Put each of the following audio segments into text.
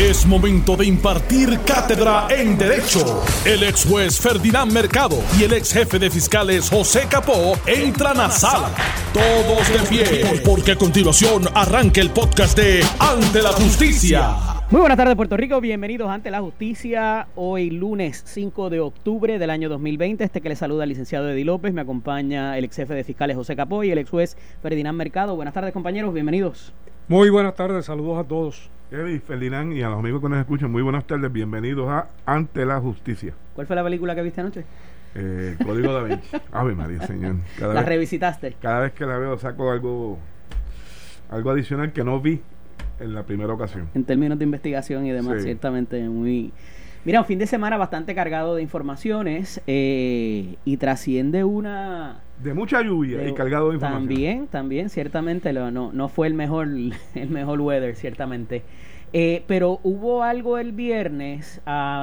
Es momento de impartir cátedra en Derecho. El ex juez Ferdinand Mercado y el ex jefe de fiscales José Capó entran a sala. Todos de pie, porque a continuación arranca el podcast de Ante la Justicia. Muy buenas tardes Puerto Rico, bienvenidos ante la justicia. Hoy lunes 5 de octubre del año 2020, este que le saluda el licenciado Eddie López, me acompaña el ex jefe de fiscales José Capó y el ex juez Ferdinand Mercado. Buenas tardes compañeros, bienvenidos. Muy buenas tardes, saludos a todos. Eddie, Ferdinand y a los amigos que nos escuchan, muy buenas tardes, bienvenidos a Ante la Justicia. ¿Cuál fue la película que viste anoche? Eh, Código da Vinci. Ave María, señor. Cada ¿La revisitaste? Cada vez que la veo saco algo, algo adicional que no vi en la primera ocasión. En términos de investigación y demás, ciertamente muy... Mira, un fin de semana bastante cargado de informaciones eh, y trasciende una... De mucha lluvia y cargado de información. También, también, ciertamente no, no fue el mejor, el mejor weather, ciertamente. Eh, pero hubo algo el viernes,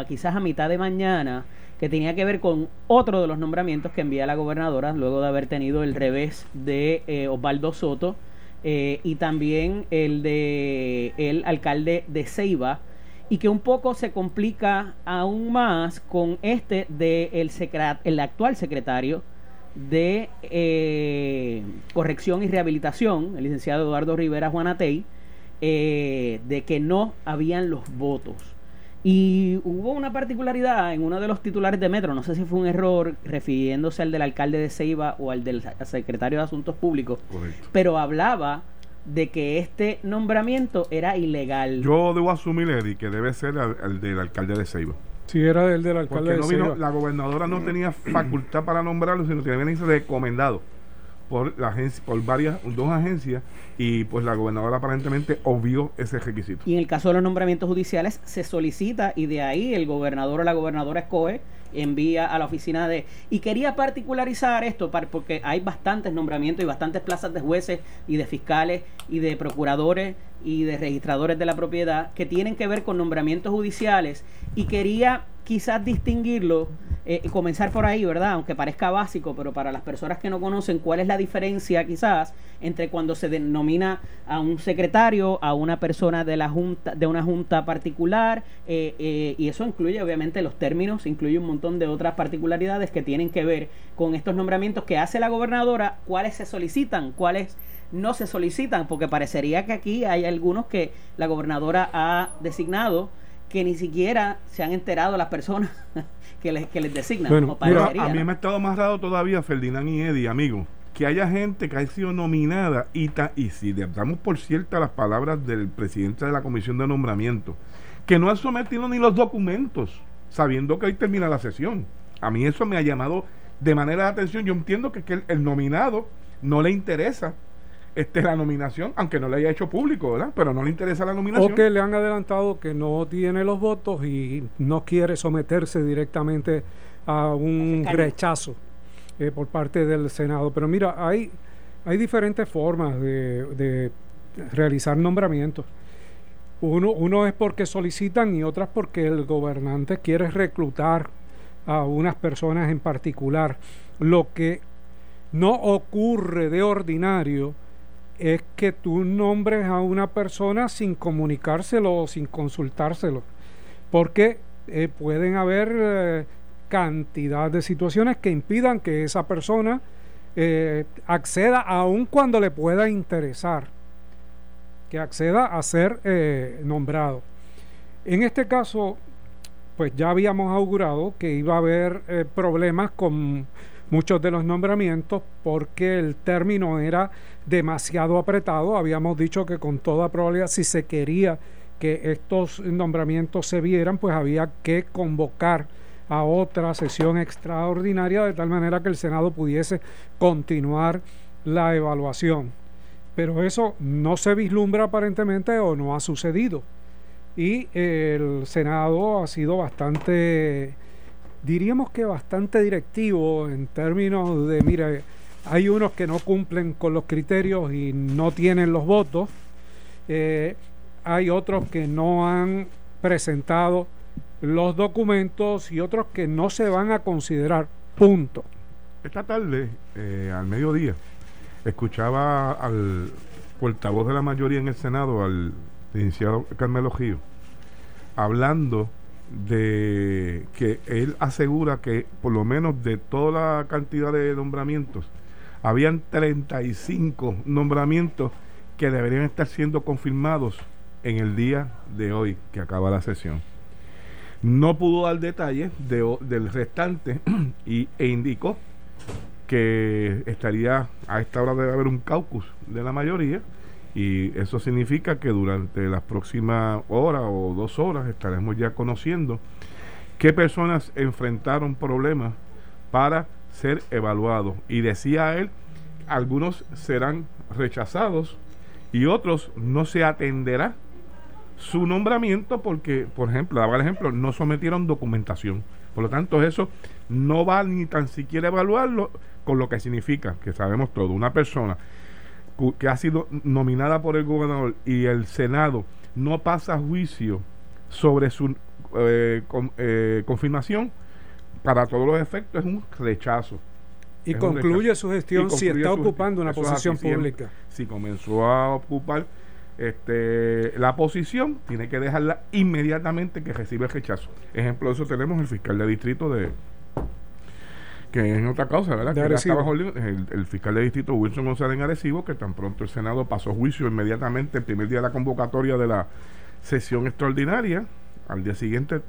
quizás a mitad de mañana, que tenía que ver con otro de los nombramientos que envía la gobernadora luego de haber tenido el revés de eh, Osvaldo Soto eh, y también el de el alcalde de Ceiba y que un poco se complica aún más con este de el, el actual secretario de eh, corrección y rehabilitación, el licenciado Eduardo Rivera Juanatey, eh, de que no habían los votos. Y hubo una particularidad en uno de los titulares de Metro, no sé si fue un error refiriéndose al del alcalde de Ceiba o al del secretario de Asuntos Públicos, pero hablaba de que este nombramiento era ilegal. Yo debo asumir, Eddie, que debe ser el, del alcalde de Ceiba. Sí, era el del alcalde de Ceiba. la gobernadora no tenía facultad para nombrarlo, sino que había recomendado por la agencia, por varias, dos agencias, y pues la gobernadora aparentemente obvió ese requisito. Y en el caso de los nombramientos judiciales se solicita y de ahí el gobernador o la gobernadora escoge envía a la oficina de... Y quería particularizar esto porque hay bastantes nombramientos y bastantes plazas de jueces y de fiscales y de procuradores y de registradores de la propiedad que tienen que ver con nombramientos judiciales y quería quizás distinguirlo eh, y comenzar por ahí, ¿verdad? Aunque parezca básico, pero para las personas que no conocen, ¿cuál es la diferencia quizás entre cuando se denomina a un secretario, a una persona de la junta, de una junta particular? Eh, eh, y eso incluye obviamente los términos, incluye un montón de otras particularidades que tienen que ver con estos nombramientos que hace la gobernadora, cuáles se solicitan, cuáles no se solicitan, porque parecería que aquí hay algunos que la gobernadora ha designado que ni siquiera se han enterado las personas que les, que les designan. a mí me ha estado más raro todavía, Ferdinand y Eddie, amigo, que haya gente que ha sido nominada y, y si le damos por cierta las palabras del presidente de la comisión de nombramiento, que no ha sometido ni los documentos, sabiendo que ahí termina la sesión. A mí eso me ha llamado de manera de atención. Yo entiendo que, que el nominado no le interesa este, la nominación, aunque no le haya hecho público, ¿verdad? Pero no le interesa la nominación. O que le han adelantado que no tiene los votos y no quiere someterse directamente a un rechazo eh, por parte del Senado. Pero mira, hay, hay diferentes formas de, de realizar nombramientos. Uno, uno es porque solicitan y otras porque el gobernante quiere reclutar a unas personas en particular. Lo que no ocurre de ordinario es que tú nombres a una persona sin comunicárselo o sin consultárselo. Porque eh, pueden haber eh, cantidad de situaciones que impidan que esa persona eh, acceda aun cuando le pueda interesar, que acceda a ser nombrado. En este caso, pues ya habíamos augurado que iba a haber problemas con muchos de los nombramientos porque el término era demasiado apretado. Habíamos dicho que con toda probabilidad si se quería que estos nombramientos se vieran, pues había que convocar a otra sesión extraordinaria de tal manera que el Senado pudiese continuar la evaluación. Pero eso no se vislumbra aparentemente o no ha sucedido. Y el Senado ha sido bastante diríamos que bastante directivo en términos de, mira, hay unos que no cumplen con los criterios y no tienen los votos, eh, hay otros que no han presentado los documentos y otros que no se van a considerar, punto. Esta tarde, eh, al mediodía, escuchaba al portavoz de la mayoría en el Senado, al licenciado Carmelo Gío, hablando de que él asegura que por lo menos de toda la cantidad de nombramientos, habían 35 nombramientos que deberían estar siendo confirmados en el día de hoy que acaba la sesión. No pudo dar detalles del restante y, e indicó que estaría a esta hora debe haber un caucus de la mayoría y eso significa que durante las próximas horas o dos horas estaremos ya conociendo qué personas enfrentaron problemas para ser evaluados y decía él algunos serán rechazados y otros no se atenderá su nombramiento porque, por ejemplo, daba el ejemplo, no sometieron documentación. Por lo tanto, eso no va ni tan siquiera evaluarlo con lo que significa, que sabemos todo, una persona que ha sido nominada por el gobernador y el Senado no pasa juicio sobre su eh, eh, confirmación, para todos los efectos es un rechazo. Y concluye su gestión si está ocupando una posición pública. Si comenzó a ocupar este, la posición, tiene que dejarla inmediatamente que recibe el rechazo. Ejemplo de eso tenemos el fiscal de distrito de, que es otra causa, ¿verdad? que el, fiscal de distrito Wilson González en Arecibo, que tan pronto el Senado pasó juicio inmediatamente el primer día de la convocatoria de la sesión extraordinaria, al día siguiente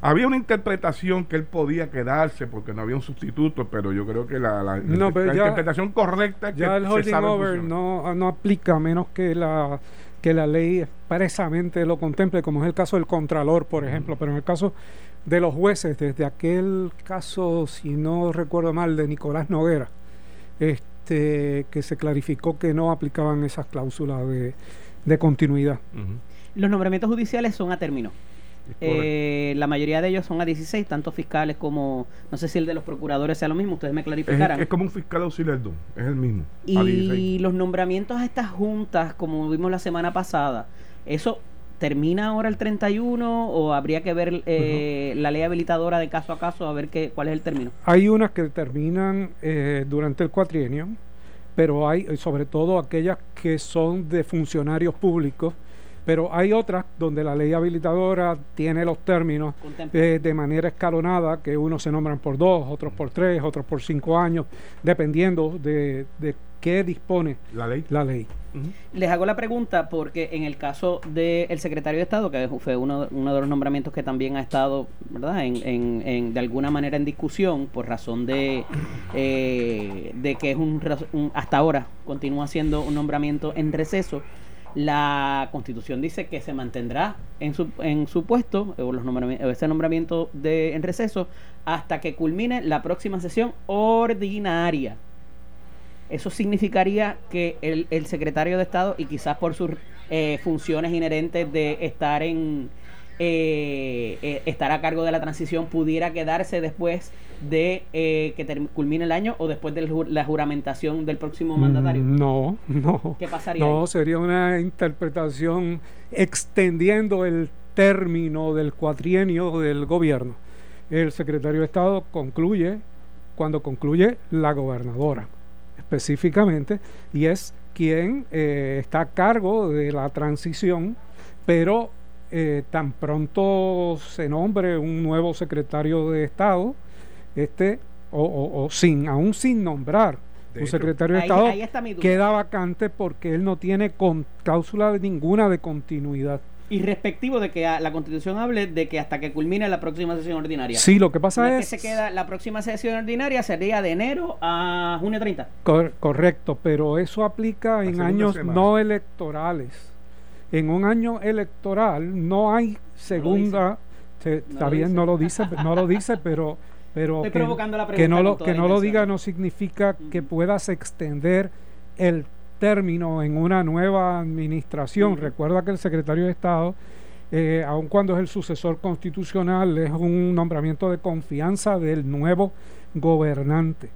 había una interpretación que él podía quedarse porque no había un sustituto, pero yo creo que la, interpretación correcta es ya el holding over no, no aplica a menos que la que la ley expresamente lo contemple, como es el caso del Contralor, por ejemplo, pero en el caso de los jueces, desde aquel caso, si no recuerdo mal, de Nicolás Noguera, este, que se clarificó que no aplicaban esas cláusulas de, continuidad. Los nombramientos judiciales son a término. Eh, la mayoría de ellos son a 16, tanto fiscales como, no sé si el de los procuradores sea lo mismo, ustedes me clarificarán. Es, como un fiscal auxiliar, es el mismo. Y los nombramientos a estas juntas, como vimos la semana pasada, eso termina ahora el 31 o habría que ver eh, la ley habilitadora de caso a caso a ver qué, cuál es el término? Hay unas que terminan eh, durante el cuatrienio, pero hay sobre todo aquellas que son de funcionarios públicos, pero hay otras donde la ley habilitadora tiene los términos eh, de manera escalonada, que unos se nombran por dos, otros por tres, otros por cinco años, dependiendo de, de qué dispone la ley. La ley. Les hago la pregunta porque en el caso del secretario de Estado, que fue uno, uno de los nombramientos que también ha estado, ¿verdad?, en, en, de alguna manera en discusión por razón de, eh, de que es un, hasta ahora continúa siendo un nombramiento en receso. La Constitución dice que se mantendrá en su, en su puesto, o los nombramientos, ese nombramiento de, en receso, hasta que culmine la próxima sesión ordinaria. Eso significaría que el, el secretario de Estado, y quizás por sus eh, funciones inherentes de estar en eh, eh, estar a cargo de la transición, pudiera quedarse después de que culmine el año o después de la juramentación del próximo mm, mandatario? No, no. ¿Qué pasaría? No, sería una interpretación extendiendo el término del cuatrienio del gobierno. El secretario de Estado concluye cuando concluye la gobernadora específicamente, y es quien eh, está a cargo de la transición, pero eh, tan pronto se nombre un nuevo secretario de Estado, este, o, sin, aún sin nombrar un secretario de Estado, queda vacante porque él no tiene con, cláusula ninguna de continuidad y respectivo de que la constitución hable de que hasta que culmine la próxima sesión ordinaria. Sí, lo que pasa es... Que se queda, la próxima sesión ordinaria sería de enero a junio 30. correcto, pero eso aplica en años no electorales. En un año electoral no hay segunda... está bien, no lo dice, no lo dice, pero... pero que, la que no lo, que no lo diga no significa que puedas extender el término en una nueva administración. Recuerda que el secretario de Estado, eh, aun cuando es el sucesor constitucional, es un nombramiento de confianza del nuevo gobernante.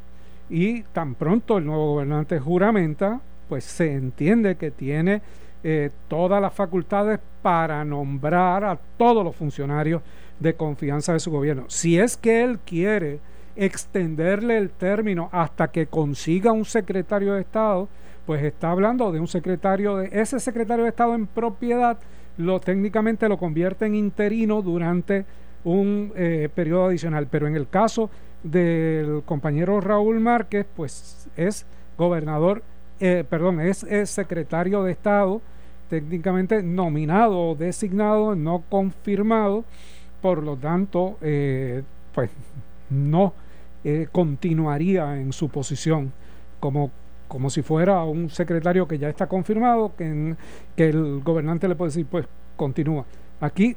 Y tan pronto el nuevo gobernante juramenta, pues se entiende que tiene eh, todas las facultades para nombrar a todos los funcionarios de confianza de su gobierno. Si es que él quiere extenderle el término hasta que consiga un secretario de Estado, pues está hablando de un secretario de ese secretario de Estado en propiedad lo técnicamente lo convierte en interino durante un eh, periodo adicional. Pero en el caso del compañero Raúl Márquez, pues es gobernador, eh, perdón, es, secretario de Estado, técnicamente nominado o designado, no confirmado, por lo tanto, eh, pues no continuaría en su posición como como si fuera un secretario que ya está confirmado, que, que el gobernante le puede decir, pues continúa. Aquí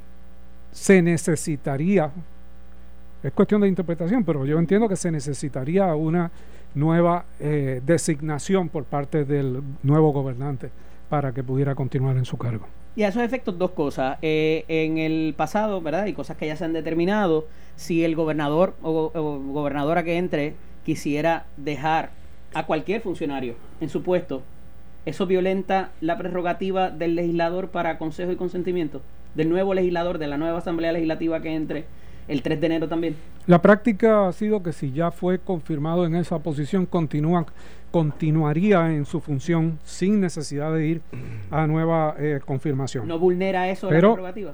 se necesitaría, es cuestión de interpretación, pero yo entiendo que se necesitaría una nueva eh, designación por parte del nuevo gobernante para que pudiera continuar en su cargo. Y a esos efectos, dos cosas. Eh, en el pasado, ¿verdad? Y cosas que ya se han determinado, si el gobernador o gobernadora que entre quisiera dejar a cualquier funcionario en su puesto, ¿eso violenta la prerrogativa del legislador para consejo y consentimiento? Del nuevo legislador, de la nueva Asamblea Legislativa que entre el 3 de enero también. La práctica ha sido que si ya fue confirmado en esa posición, continúa, continuaría en su función sin necesidad de ir a nueva eh, confirmación. ¿No vulnera eso la prerrogativa?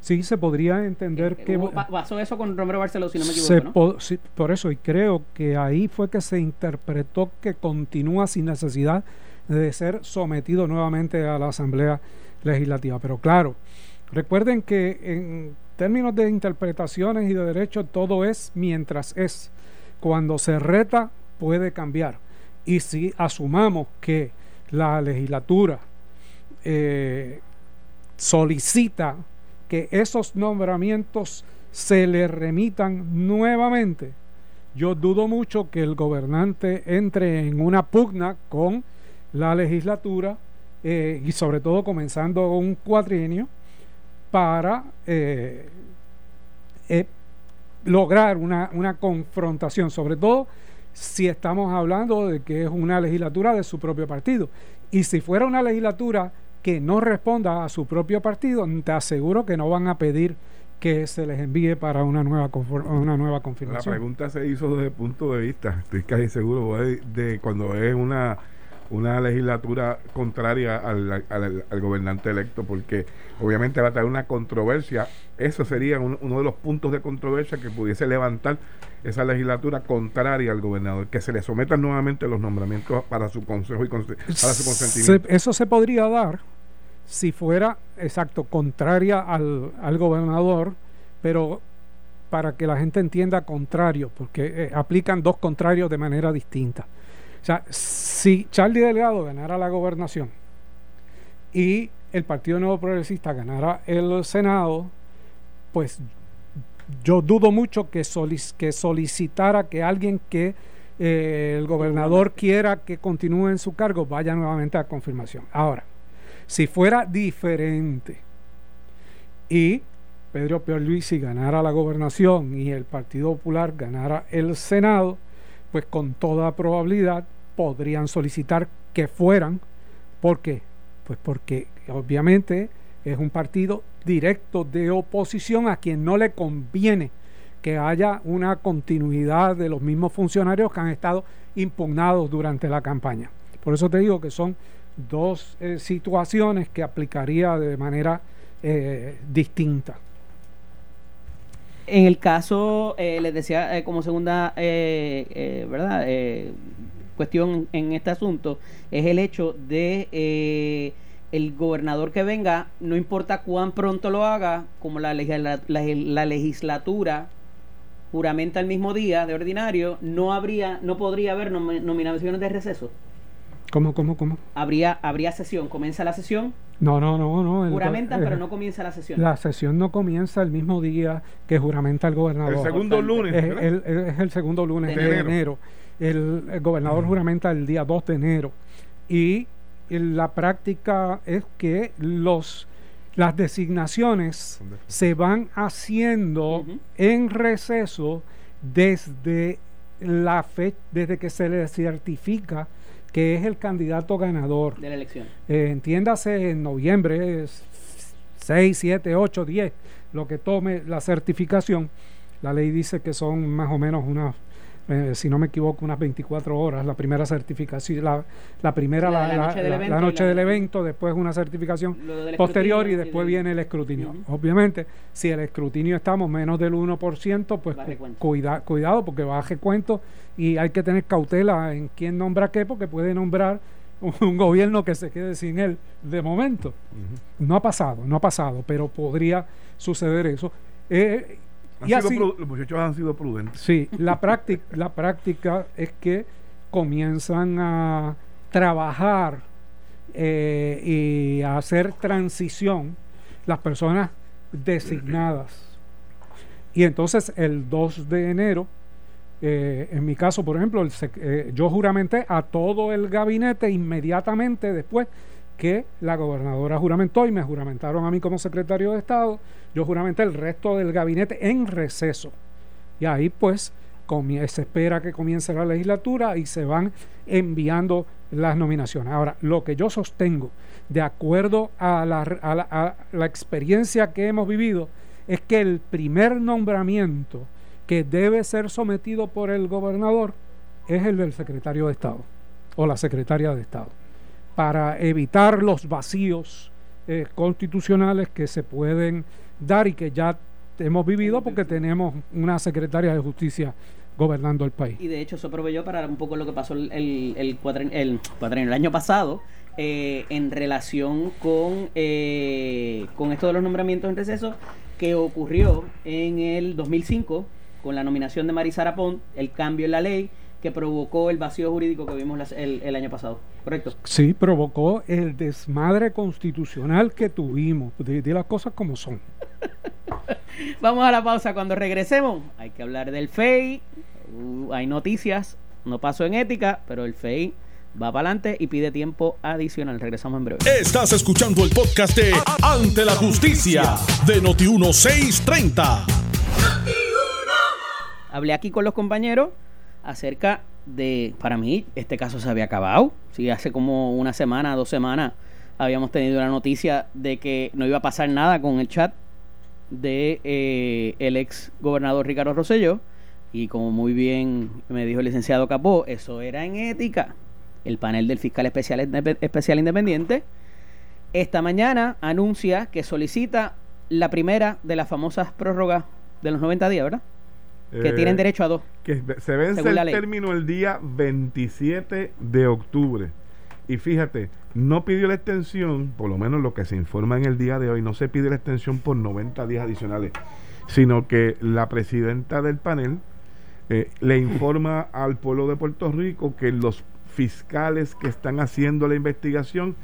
Sí, se podría entender eh, que... Pasó eso con Romero Barceló, si no me equivoco, por eso, y creo que ahí fue que se interpretó que continúa sin necesidad de ser sometido nuevamente a la Asamblea Legislativa. Pero claro, recuerden que en términos de interpretaciones y de derecho todo es mientras es. Cuando se reta puede cambiar. Y si asumamos que la legislatura eh, solicita que esos nombramientos se le remitan nuevamente, yo dudo mucho que el gobernante entre en una pugna con la legislatura eh, y sobre todo comenzando un cuatrienio para eh, eh, lograr una, una confrontación, sobre todo si estamos hablando de que es una legislatura de su propio partido. Y si fuera una legislatura que no responda a su propio partido, te aseguro que no van a pedir que se les envíe para una nueva una nueva confirmación. La pregunta se hizo desde el punto de vista, estoy casi seguro, de, cuando es una una legislatura contraria al, al, gobernante electo, porque obviamente va a traer una controversia. Eso sería uno de los puntos de controversia que pudiese levantar esa legislatura contraria al gobernador, que se le sometan nuevamente los nombramientos para su consejo y para su consentimiento. eso se podría dar si fuera, exacto, contraria al, al gobernador, pero para que la gente entienda contrario, porque eh, aplican dos contrarios de manera distinta. O sea, si Charlie Delgado ganara la gobernación y el Partido Nuevo Progresista ganara el Senado, pues yo dudo mucho que, que solicitara que alguien que eh, el gobernador quiera que continúe en su cargo vaya nuevamente a confirmación. Ahora, si fuera diferente y Pedro Pierluisi ganara la gobernación y el Partido Popular ganara el Senado, pues con toda probabilidad podrían solicitar que fueran. ¿Por qué? Pues porque obviamente es un partido directo de oposición a quien no le conviene que haya una continuidad de los mismos funcionarios que han estado impugnados durante la campaña. Por eso te digo que son dos eh, situaciones que aplicaría de manera eh, distinta. En el caso, eh, les decía como segunda verdad cuestión en este asunto, es el hecho de el gobernador que venga, no importa cuán pronto lo haga, como la, la, legislatura juramenta el mismo día de ordinario, no habría, no podría haber nominaciones de receso. ¿Cómo, cómo, cómo? Habría, habría sesión, comienza la sesión. No, no, no, no. Juramentan, pero no comienza la sesión. La sesión no comienza el mismo día que juramenta el gobernador. El segundo lunes. Es, el, es el segundo lunes de, enero. El, gobernador juramenta el día 2 de enero. Y la práctica es que los las designaciones se van haciendo en receso desde la fe, desde que se le certifica que es el candidato ganador de la elección. Eh, entiéndase en noviembre, 6, 7, 8, 10, lo que tome la certificación. La ley dice que son más o menos unas eh, si no me equivoco, unas 24 horas, la primera certificación, la, la primera, la, noche, del, evento, después una certificación posterior y después viene el escrutinio. Obviamente, si el escrutinio estamos menos del 1%, pues cuida, cuidado porque baje cuento y hay que tener cautela en quién nombra qué, porque puede nombrar un gobierno que se quede sin él de momento. No ha pasado, no ha pasado, pero podría suceder eso. Eh, y así, los muchachos han sido prudentes. Sí, la práctica, la práctica es que comienzan a trabajar eh, y a hacer transición las personas designadas. Y entonces el 2 de enero, eh, en mi caso, por ejemplo, eh, yo juramenté a todo el gabinete inmediatamente después que la gobernadora juramentó y me juramentaron a mí como secretario de Estado. Yo juramenté el resto del gabinete en receso. Y ahí pues se espera que comience la legislatura y se van enviando las nominaciones. Ahora, lo que yo sostengo, de acuerdo a la, a la experiencia que hemos vivido, es que el primer nombramiento que debe ser sometido por el gobernador es el del secretario de Estado o la secretaria de Estado para evitar los vacíos eh, constitucionales que se pueden dar y que ya hemos vivido porque tenemos una secretaria de justicia gobernando el país. Y de hecho eso proveyó para un poco lo que pasó el, el, el, el, año pasado eh, en relación con, eh, con esto de los nombramientos en receso que ocurrió en el 2005 con la nominación de Marisara Pont, el cambio en la ley que provocó el vacío jurídico que vimos el, año pasado, ¿correcto? Sí, provocó el desmadre constitucional que tuvimos. De, las cosas como son. Vamos a la pausa. Cuando regresemos, hay que hablar del FEI. Uh, hay noticias, no pasó en ética, pero el FEI va para adelante y pide tiempo adicional. Regresamos en breve. Estás escuchando el podcast de Ante la Justicia de Noti1630. Hablé aquí con los compañeros acerca de, para mí, este caso se había acabado. Sí, hace como una semana, dos semanas, habíamos tenido la noticia de que no iba a pasar nada con el chat de eh, el ex gobernador Ricardo Rosselló. Y como muy bien me dijo el licenciado Capó, eso era en ética. El panel del fiscal especial, especial independiente esta mañana anuncia que solicita la primera de las famosas prórrogas de los 90 días, ¿verdad? Que eh, tienen derecho a dos. Que se vence el término el día 27 de octubre. Y fíjate, no pidió la extensión, por lo menos lo que se informa en el día de hoy, no se pide la extensión por 90 días adicionales, sino que la presidenta del panel eh, le informa al pueblo de Puerto Rico que los fiscales que están haciendo la investigación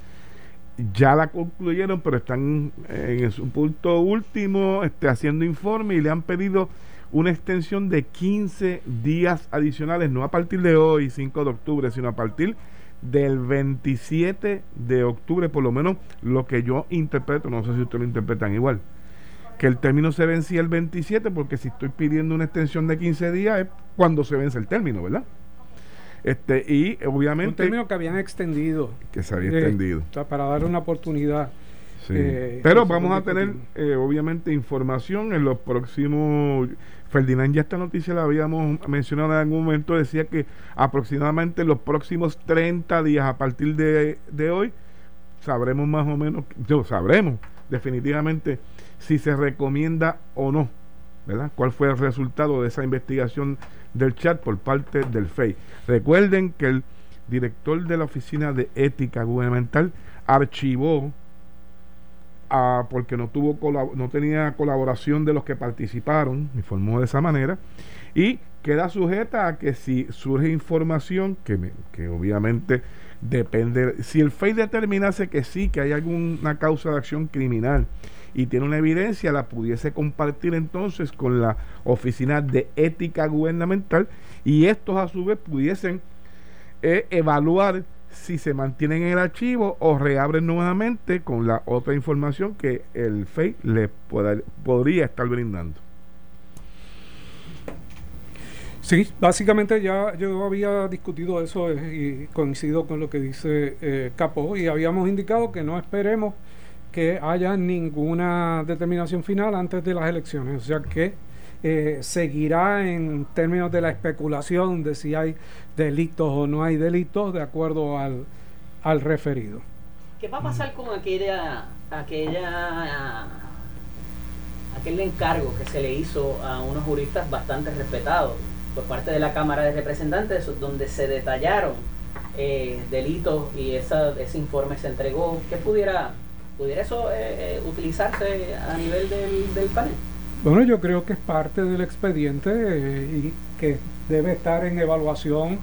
ya la concluyeron, pero están en su punto último este, haciendo informe y le han pedido una extensión de 15 días adicionales, no a partir de hoy, 5 de octubre, sino a partir del 27 de octubre, por lo menos lo que yo interpreto, no sé si ustedes lo interpretan igual, que el término se vencía el 27, porque si estoy pidiendo una extensión de 15 días es cuando se vence el término, ¿verdad? Este, y obviamente... Un término que habían extendido. Que se había extendido. Para dar una oportunidad eh, Pero vamos a tener, eh, obviamente, información en los próximos. Ferdinand, ya esta noticia la habíamos mencionado en algún momento, decía que aproximadamente los próximos 30 días a partir de, de hoy sabremos más o menos, yo sabremos definitivamente si se recomienda o no, ¿verdad? ¿Cuál fue el resultado de esa investigación del chat por parte del FEI? Recuerden que el director de la Oficina de Ética Gubernamental archivó porque no tuvo no tenía colaboración de los que participaron, informó de esa manera, y queda sujeta a que si surge información, que, que obviamente depende, si el FEI determinase que sí, que hay alguna causa de acción criminal y tiene una evidencia, la pudiese compartir entonces con la Oficina de Ética Gubernamental y estos a su vez pudiesen eh, evaluar si se mantienen en el archivo o reabren nuevamente con la otra información que el FEI le podría estar brindando. Sí, básicamente ya yo había discutido eso eh, y coincido con lo que dice eh, Capo y habíamos indicado que no esperemos que haya ninguna determinación final antes de las elecciones, o sea que eh, seguirá en términos de la especulación de si hay delitos o no hay delitos de acuerdo al, al referido. ¿Qué va a pasar con aquella, aquella, aquel encargo que se le hizo a unos juristas bastante respetados por parte de la Cámara de Representantes, donde se detallaron eh, delitos y esa, ese informe se entregó? ¿Qué pudiera, pudiera eso eh, eh, utilizarse a nivel del, del panel? Bueno, yo creo que es parte del expediente y que debe estar en evaluación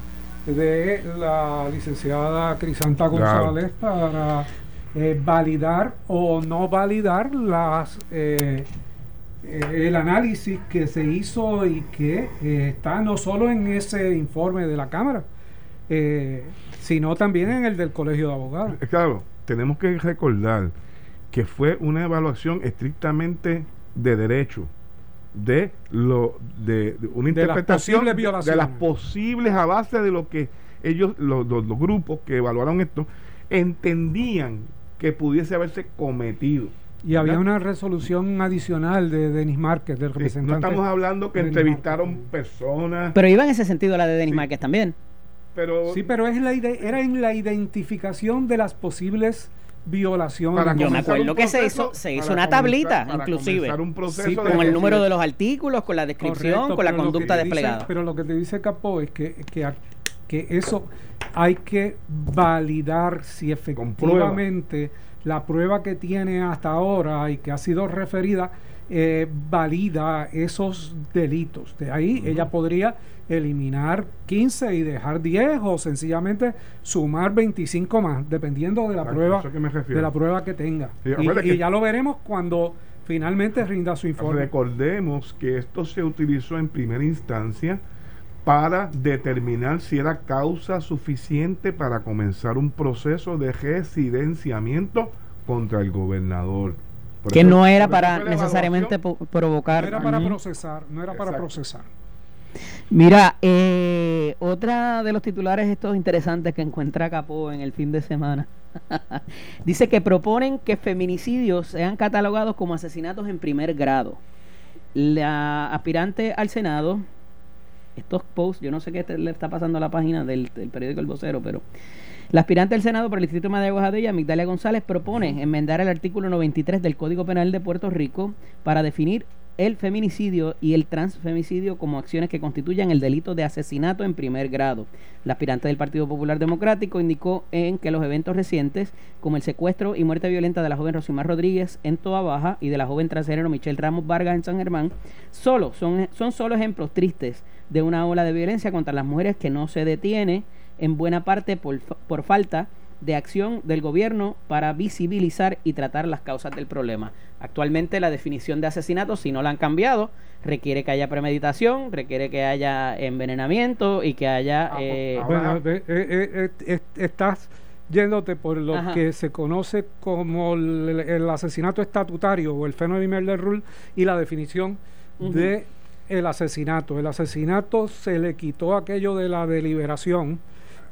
de la licenciada Crisanta González para eh, validar o no validar las eh, eh, el análisis que se hizo y que está no solo en ese informe de la Cámara, sino también en el del Colegio de Abogados. Claro, tenemos que recordar que fue una evaluación estrictamente de derecho de lo de, una interpretación de las posibles a base de lo que ellos los, grupos que evaluaron esto entendían que pudiese haberse cometido y había una resolución adicional de Denis Márquez, del representante. no estamos hablando que entrevistaron personas. Pero iba en ese sentido la de Denis Márquez también. Pero, sí, pero es la era en la identificación de las posibles violación. Yo me acuerdo que se hizo, se hizo una tablita, inclusive, con el número de los artículos, con la descripción, con la conducta desplegada. pero lo que te dice Capó es que, que, que eso hay que validar si efectivamente la prueba que tiene hasta ahora y que ha sido referida eh, valida esos delitos. De ahí ella podría eliminar 15 y dejar 10 o sencillamente sumar 25 más, dependiendo de la prueba de la prueba que tenga. y, ya lo veremos cuando finalmente rinda su informe. Recordemos que esto se utilizó en primera instancia para determinar si era causa suficiente para comenzar un proceso de residenciamiento contra el gobernador. Que no era para necesariamente provocar. No era para procesar, no era para procesar. Mira, eh, otra de los titulares estos interesantes que encuentra Capó en el fin de semana. Dice que proponen que feminicidios sean catalogados como asesinatos en primer grado. La aspirante al Senado, estos posts, yo no sé qué le está pasando a la página del, periódico El Vocero, pero la aspirante al Senado por el Distrito de Guajadilla, Migdalia González, propone enmendar el artículo 93 del Código Penal de Puerto Rico para definir el feminicidio y el transfemicidio como acciones que constituyan el delito de asesinato en primer grado. La aspirante del Partido Popular Democrático indicó en que los eventos recientes, como el secuestro y muerte violenta de la joven Rosimar Rodríguez en Toa Baja y de la joven transgénero Michelle Ramos Vargas en San Germán, solo son, son solo ejemplos tristes de una ola de violencia contra las mujeres que no se detiene en buena parte por, por falta de acción del gobierno para visibilizar y tratar las causas del problema. Actualmente la definición de asesinato, si no la han cambiado, requiere que haya premeditación, requiere que haya envenenamiento y que haya... Ah, eh, bueno, eh, eh, estás yéndote por lo que se conoce como el, asesinato estatutario o el Family Murder Rule y la definición de el asesinato. El asesinato se le quitó aquello de la deliberación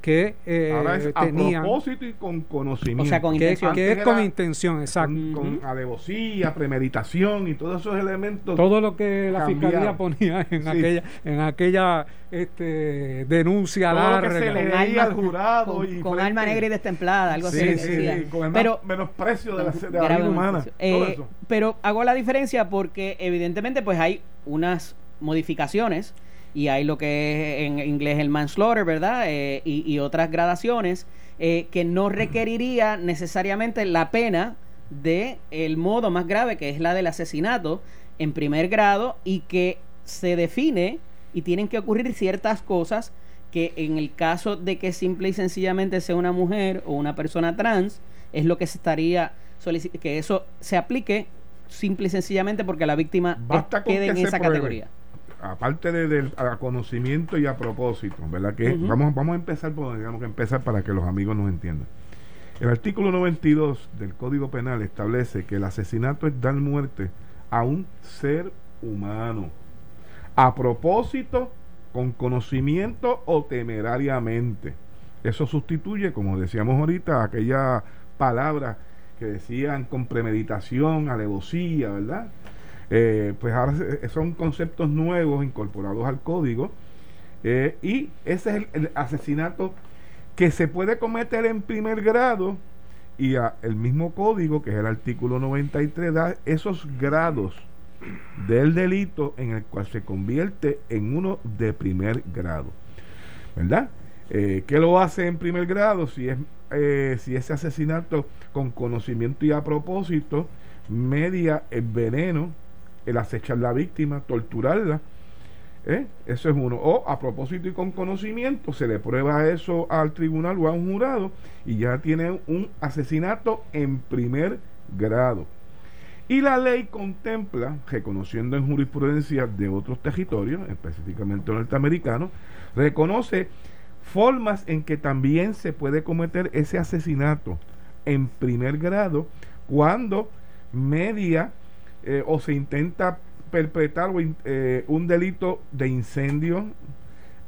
que eh, a propósito y con conocimiento. O sea, con intención. Que, es con intención, exacto. Con, alevosía, premeditación y todos esos elementos. Todo lo que la fiscalía ponía en aquella, en aquella este, denuncia larga. que se le al jurado. Con, y con alma negra y destemplada, algo así. Sí, con el pero, menosprecio de la, de la vida humana. Eh, pero hago la diferencia porque, evidentemente, pues hay unas modificaciones y hay lo que es en inglés el manslaughter, ¿verdad? Eh, y, otras gradaciones eh, que no requeriría necesariamente la pena de el modo más grave que es la del asesinato en primer grado y que se define y tienen que ocurrir ciertas cosas que en el caso de que simple y sencillamente sea una mujer o una persona trans es lo que se estaría que eso se aplique simple y sencillamente porque la víctima quede en esa categoría aparte del conocimiento y a propósito, ¿verdad? Que vamos, vamos a empezar por digamos que empezar para que los amigos nos entiendan. El artículo 92 del Código Penal establece que el asesinato es dar muerte a un ser humano. A propósito, con conocimiento o temerariamente. Eso sustituye, como decíamos ahorita, aquella palabra que decían con premeditación, alevosía, ¿verdad? Eh, pues ahora son conceptos nuevos incorporados al código eh, y ese es el, asesinato que se puede cometer en primer grado y el mismo código, que es el artículo 93, da esos grados del delito en el cual se convierte en uno de primer grado. ¿Verdad? Eh, ¿Qué lo hace en primer grado? Si es eh, si ese asesinato con conocimiento y a propósito media el veneno, el acechar la víctima, torturarla. ¿eh? Eso es uno. O a propósito y con conocimiento se le prueba eso al tribunal o a un jurado y ya tiene un asesinato en primer grado. Y la ley contempla, reconociendo en jurisprudencia de otros territorios, específicamente norteamericanos, reconoce formas en que también se puede cometer ese asesinato en primer grado cuando media eh, o se intenta perpetrar eh, un delito de incendio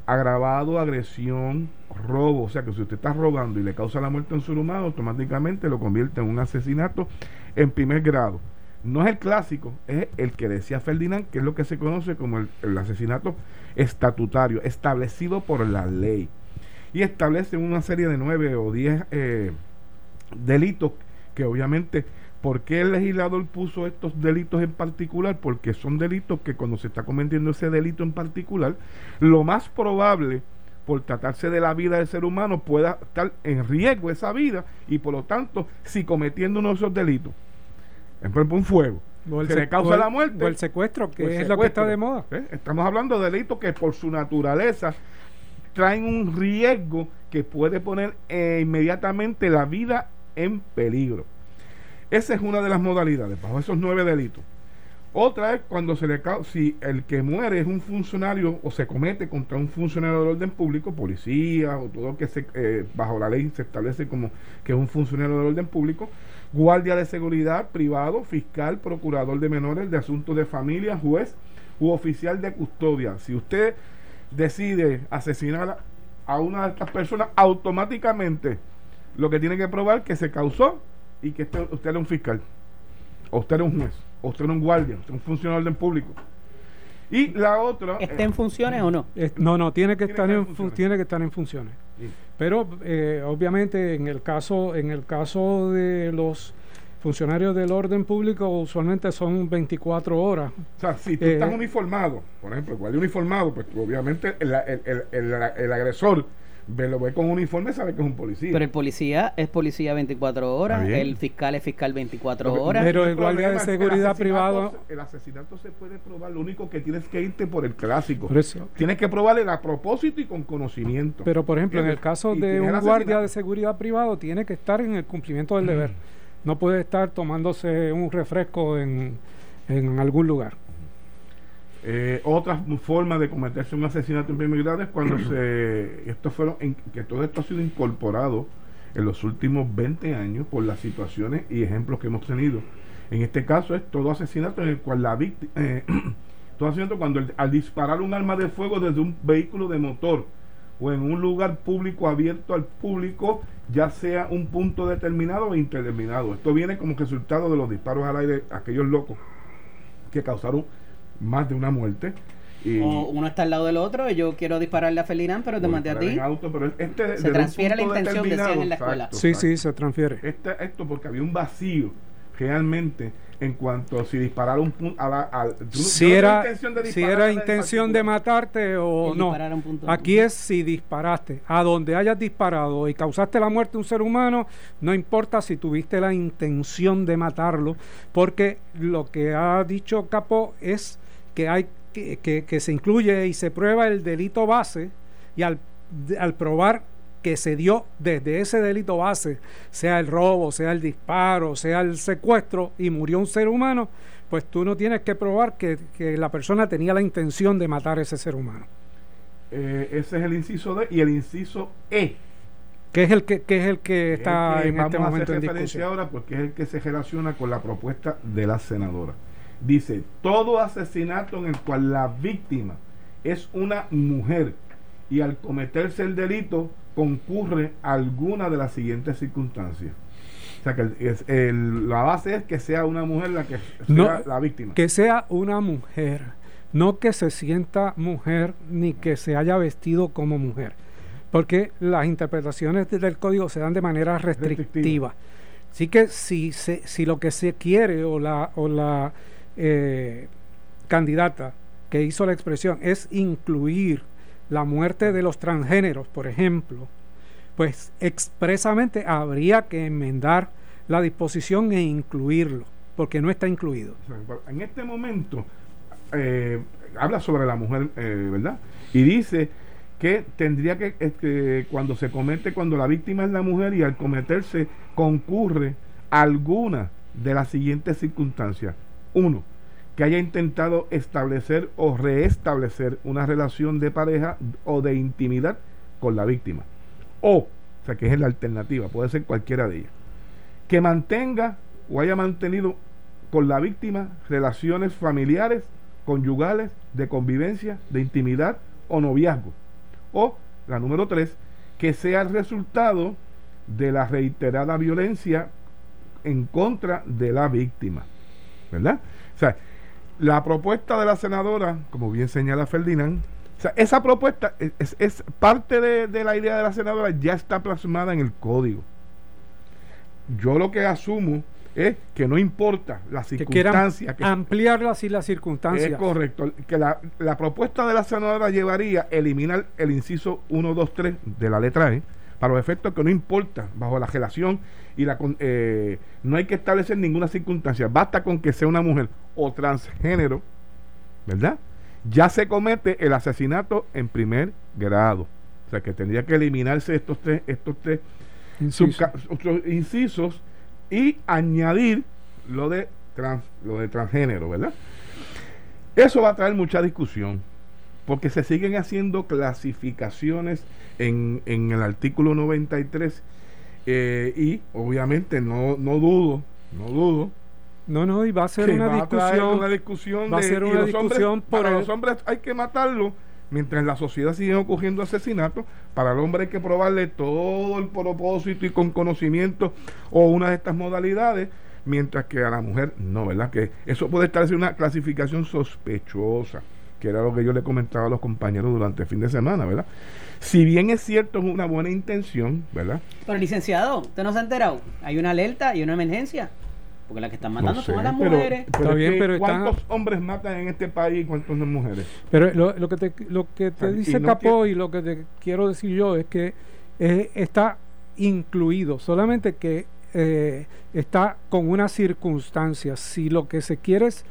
agravado, agresión, robo. O sea que si usted está robando y le causa la muerte a un ser humano, automáticamente lo convierte en un asesinato en primer grado. No es el clásico, es el que decía Ferdinand, que es lo que se conoce como el asesinato estatutario, establecido por la ley y establece una serie de nueve o diez eh, delitos que obviamente, ¿por qué el legislador puso estos delitos en particular? Porque son delitos que cuando se está cometiendo ese delito en particular, lo más probable por tratarse de la vida del ser humano pueda estar en riesgo esa vida y por lo tanto si cometiendo uno de esos delitos, por ejemplo un fuego, se le causa la muerte. O el secuestro, que es lo que está de moda. ¿eh? Estamos hablando de delitos que por su naturaleza traen un riesgo que puede poner eh, inmediatamente la vida en peligro. Esa es una de las modalidades, bajo esos nueve delitos. Otra es cuando se le si el que muere es un funcionario o se comete contra un funcionario del orden público, policía o todo que se, eh, bajo la ley se establece como que es un funcionario del orden público, guardia de seguridad, privado, fiscal, procurador de menores, de asuntos de familia, juez u oficial de custodia. Si usted decide asesinar a una de estas personas, automáticamente lo que tiene que probar que se causó y que usted, usted era un fiscal, o usted era un juez, o usted era un guardia, usted un funcionario del público. Y la otra. ¿Está en funciones o no? no, no, tiene que, estar, en, tiene que estar en funciones. Pero eh, obviamente en el caso, en el caso de los funcionarios del orden público usualmente son 24 horas. O sea, si tú estás eh, uniformado, por ejemplo, igual uniformado, pues obviamente el, el, el, el agresor ve, lo ve con uniforme, sabe que es un policía. Pero el policía es policía 24 horas, el fiscal es fiscal 24 horas. Pero el guardia de seguridad privado. El asesinato se puede probar, lo único que tienes que irte por el clásico. Tienes que probarle a propósito y con conocimiento. Pero por ejemplo, en el caso de un guardia de seguridad privado, tiene que estar en el cumplimiento del deber no puede estar tomándose un refresco en, en algún lugar. Eh, otra forma de cometerse un asesinato en primer grado es cuando se esto fueron que todo esto ha sido incorporado en los últimos 20 años por las situaciones y ejemplos que hemos tenido. En este caso es todo asesinato en el cual la víctima eh, todo asesinato cuando al disparar un arma de fuego desde un vehículo de motor o en un lugar público abierto al público, ya sea un punto determinado o indeterminado. Esto viene como resultado de los disparos al aire, aquellos locos que causaron más de una muerte. Y o uno está al lado del otro, y yo quiero dispararle a Felinán, pero te mandé a ti. Este se transfiere la intención, decían en la escuela. sí, sí, se transfiere. Este, esto porque había un vacío realmente en cuanto a si dispararon a la, si era intención de, si era intención de matarte o no aquí es si disparaste a donde hayas disparado y causaste la muerte de un ser humano no importa si tuviste la intención de matarlo porque lo que ha dicho Capó es que hay que, que, se incluye y se prueba el delito base y al, al probar que se dio desde ese delito base, sea el robo, sea el disparo, sea el secuestro, y murió un ser humano, pues tú no tienes que probar que, la persona tenía la intención de matar a ese ser humano. Eh, ese es el inciso D y el inciso E. Que es el que, es el que está en este momento en discusión. ahora porque es el que se relaciona con la propuesta de la senadora. Dice, todo asesinato en el cual la víctima es una mujer y al cometerse el delito concurre alguna de las siguientes circunstancias. sea, que la base es que sea una mujer la que sea la víctima. Que sea una mujer, no que se sienta mujer ni que se haya vestido como mujer, porque las interpretaciones del código se dan de manera restrictiva. Así que si, si lo que se quiere o la, o la eh, candidata que hizo la expresión es incluir la muerte de los transgéneros, por ejemplo, pues expresamente habría que enmendar la disposición e incluirlo, porque no está incluido. En este momento eh, habla sobre la mujer, eh, ¿verdad? Y dice que tendría que, este, cuando se comete, cuando la víctima es la mujer y al cometerse concurre alguna de las siguientes circunstancias. Uno, que haya intentado establecer o reestablecer una relación de pareja o de intimidad con la víctima. O, o sea, que es la alternativa, puede ser cualquiera de ellas. Que mantenga o haya mantenido con la víctima relaciones familiares, conyugales, de convivencia, de intimidad o noviazgo. O, la número tres, que sea el resultado de la reiterada violencia en contra de la víctima. ¿Verdad? O sea, la propuesta de la senadora, como bien señala Ferdinand, o sea, esa propuesta es, parte de, la idea de la senadora, ya está plasmada en el código. Yo lo que asumo es que no importa las circunstancias. Que ampliarlas y las circunstancias. Es correcto. Que la, la, propuesta de la senadora llevaría eliminar el inciso 1, 2, 3 de la letra E, para los efectos que no importa, bajo la relación y la, eh, no hay que establecer ninguna circunstancia, basta con que sea una mujer o transgénero, ¿verdad? Ya se comete el asesinato en primer grado. O sea que tendría que eliminarse estos tres, estos tres incisos y añadir lo de trans, lo de transgénero, ¿verdad? Eso va a traer mucha discusión, porque se siguen haciendo clasificaciones en, en el artículo 93 eh, y obviamente no, no dudo, no dudo. No, no, y va a ser una, discusión, una discusión. Va a ser una discusión por para los hombres hay que matarlo mientras en la sociedad siguen ocurriendo asesinatos, para el hombre hay que probarle todo el propósito y con conocimiento o una de estas modalidades, mientras que a la mujer no, ¿verdad? Que eso puede estar en una clasificación sospechosa, que era lo que yo le comentaba a los compañeros durante el fin de semana, ¿verdad? Si bien es cierto, es una buena intención, ¿verdad? Pero licenciado, ¿usted no se ha enterado? Hay una alerta y una emergencia. Porque las que están matando son las mujeres. Pero, ¿Cuántos hombres matan en este país y cuántas mujeres? Pero lo, que te, lo que te dice Capó y lo que te quiero decir yo es que eh, está incluido, solamente que eh, está con una circunstancia. Si lo que se quiere es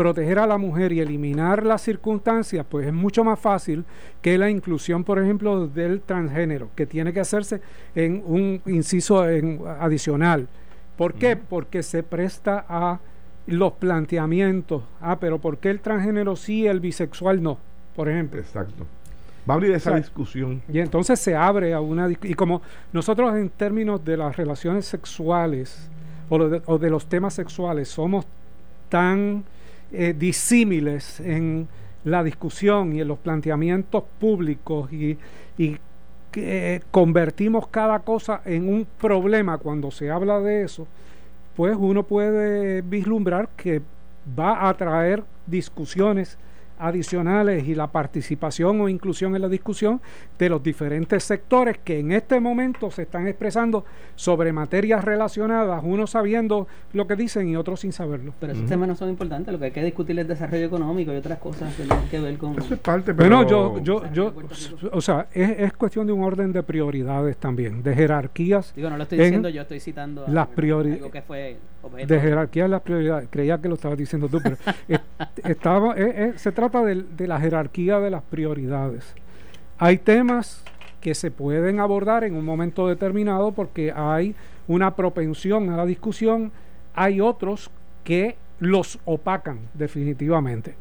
proteger a la mujer y eliminar las circunstancias, pues es mucho más fácil que la inclusión, por ejemplo, del transgénero, que tiene que hacerse en un inciso adicional. ¿Por qué? Porque se presta a los planteamientos. Ah, pero ¿por qué el transgénero sí, el bisexual no? Por ejemplo. Exacto. Va a abrir esa discusión. Y entonces se abre a una y como nosotros en términos de las relaciones sexuales o o de los temas sexuales somos tan eh, disímiles en la discusión y en los planteamientos públicos y, y que eh, convertimos cada cosa en un problema cuando se habla de eso, pues uno puede vislumbrar que va a traer discusiones adicionales y la participación o inclusión en la discusión de los diferentes sectores que en este momento se están expresando sobre materias relacionadas, unos sabiendo lo que dicen y otros sin saberlo. Pero esos temas no son importantes, lo que hay que discutir es desarrollo económico y otras cosas que tienen que ver con... Eso es parte, pero... yo, yo, yo, o sea, es, cuestión de un orden de prioridades también, de jerarquías. Digo, no lo estoy diciendo yo, estoy citando las prioridades. que fue de jerarquía las prioridades. Creía que lo estabas diciendo tú, pero estaba, se trata de, de, la jerarquía de las prioridades. Hay temas que se pueden abordar en un momento determinado porque hay una propensión a la discusión, hay otros que los opacan definitivamente.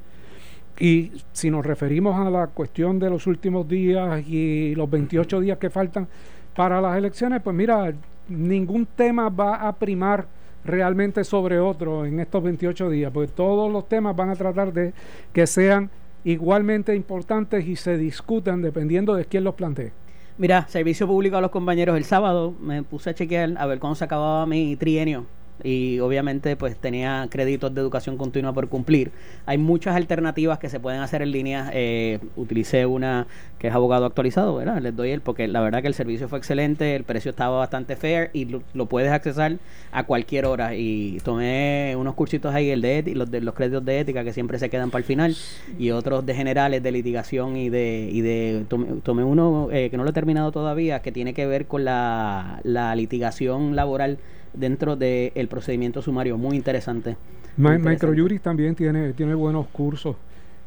Y si nos referimos a la cuestión de los últimos días y los 28 días que faltan para las elecciones, pues mira, ningún tema va a primar realmente sobre otro en estos 28 días, porque todos los temas van a tratar de que sean igualmente importantes y se discutan dependiendo de quién los plantee. Mira, servicio público a los compañeros el sábado, me puse a chequear a ver cómo se acababa mi trienio y obviamente pues tenía créditos de educación continua por cumplir. Hay muchas alternativas que se pueden hacer en línea. Eh, utilicé una que es abogado actualizado, ¿verdad? Les doy el porque la verdad que el servicio fue excelente, el precio estaba bastante fair y lo, puedes accesar a cualquier hora. Y tomé unos cursitos ahí, el de los de los créditos de ética que siempre se quedan para el final y otros de generales de litigación y de y de tomé, uno eh, que no lo he terminado todavía que tiene que ver con la, la litigación laboral dentro del procedimiento sumario. Muy interesante. Microjuris también tiene, tiene buenos cursos.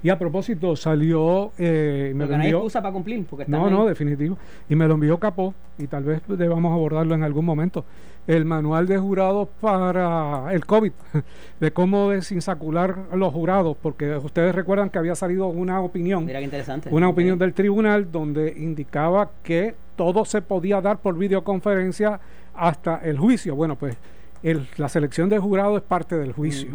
Y a propósito, salió. Eh, me no hay excusa para cumplir. Porque no, no, definitivo. Y me lo envió Capó, y tal vez debamos abordarlo en algún momento. El manual de jurados para el COVID, de cómo desinsacular los jurados, porque ustedes recuerdan que había salido una opinión. Mira qué interesante. Una opinión del tribunal donde indicaba que todo se podía dar por videoconferencia hasta el juicio. Bueno, pues la selección de jurado es parte del juicio,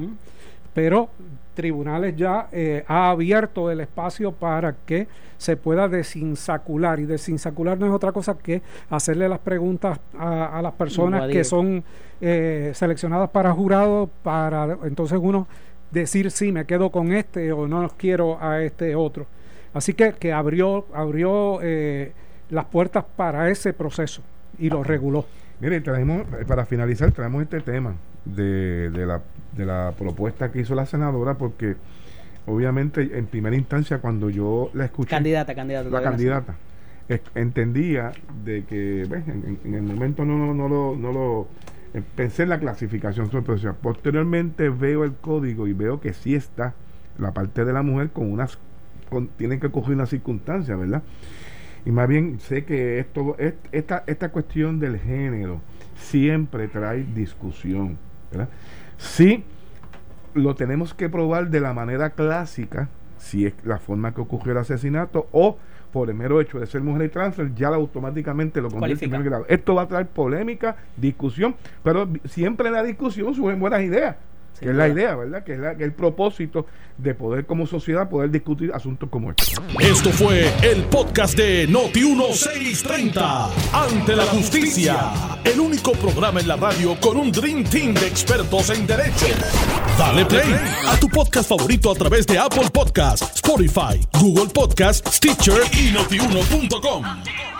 pero tribunales ya eh, ha abierto el espacio para que se pueda desinsacular. Y desinsacular no es otra cosa que hacerle las preguntas a, las personas que son eh, seleccionadas para jurado para entonces uno decir si me quedo con este o no quiero a este otro así que que abrió abrió eh, las puertas para ese proceso y lo reguló Mire, traemos, eh, para finalizar, traemos este tema de, de, la, de la propuesta que hizo la senadora, porque obviamente en primera instancia cuando yo la escuché... Candidata, candidata. La candidata. entendía de que en, el momento no, no, lo, no lo eh, pensé en la clasificación pero posteriormente veo el código y veo que sí está la parte de la mujer con unas con, tienen que coger una circunstancia verdad y más bien sé que esto, esta, esta cuestión del género siempre trae discusión. ¿verdad? Sí, lo tenemos que probar de la manera clásica, si es la forma que ocurrió el asesinato, o por el mero hecho de ser mujer y transfer, ya automáticamente lo convierte en grado. Esto va a traer polémica, discusión, pero siempre en la discusión suben buenas ideas que es la idea, ¿verdad? Que es, el propósito de poder como sociedad poder discutir asuntos como este. Esto fue el podcast de Noti 1630. Ante la justicia, el único programa en la radio con un dream team de expertos en derecho. Dale play a tu podcast favorito a través de Apple Podcasts, Spotify, Google Podcasts, Stitcher y notiuno.com.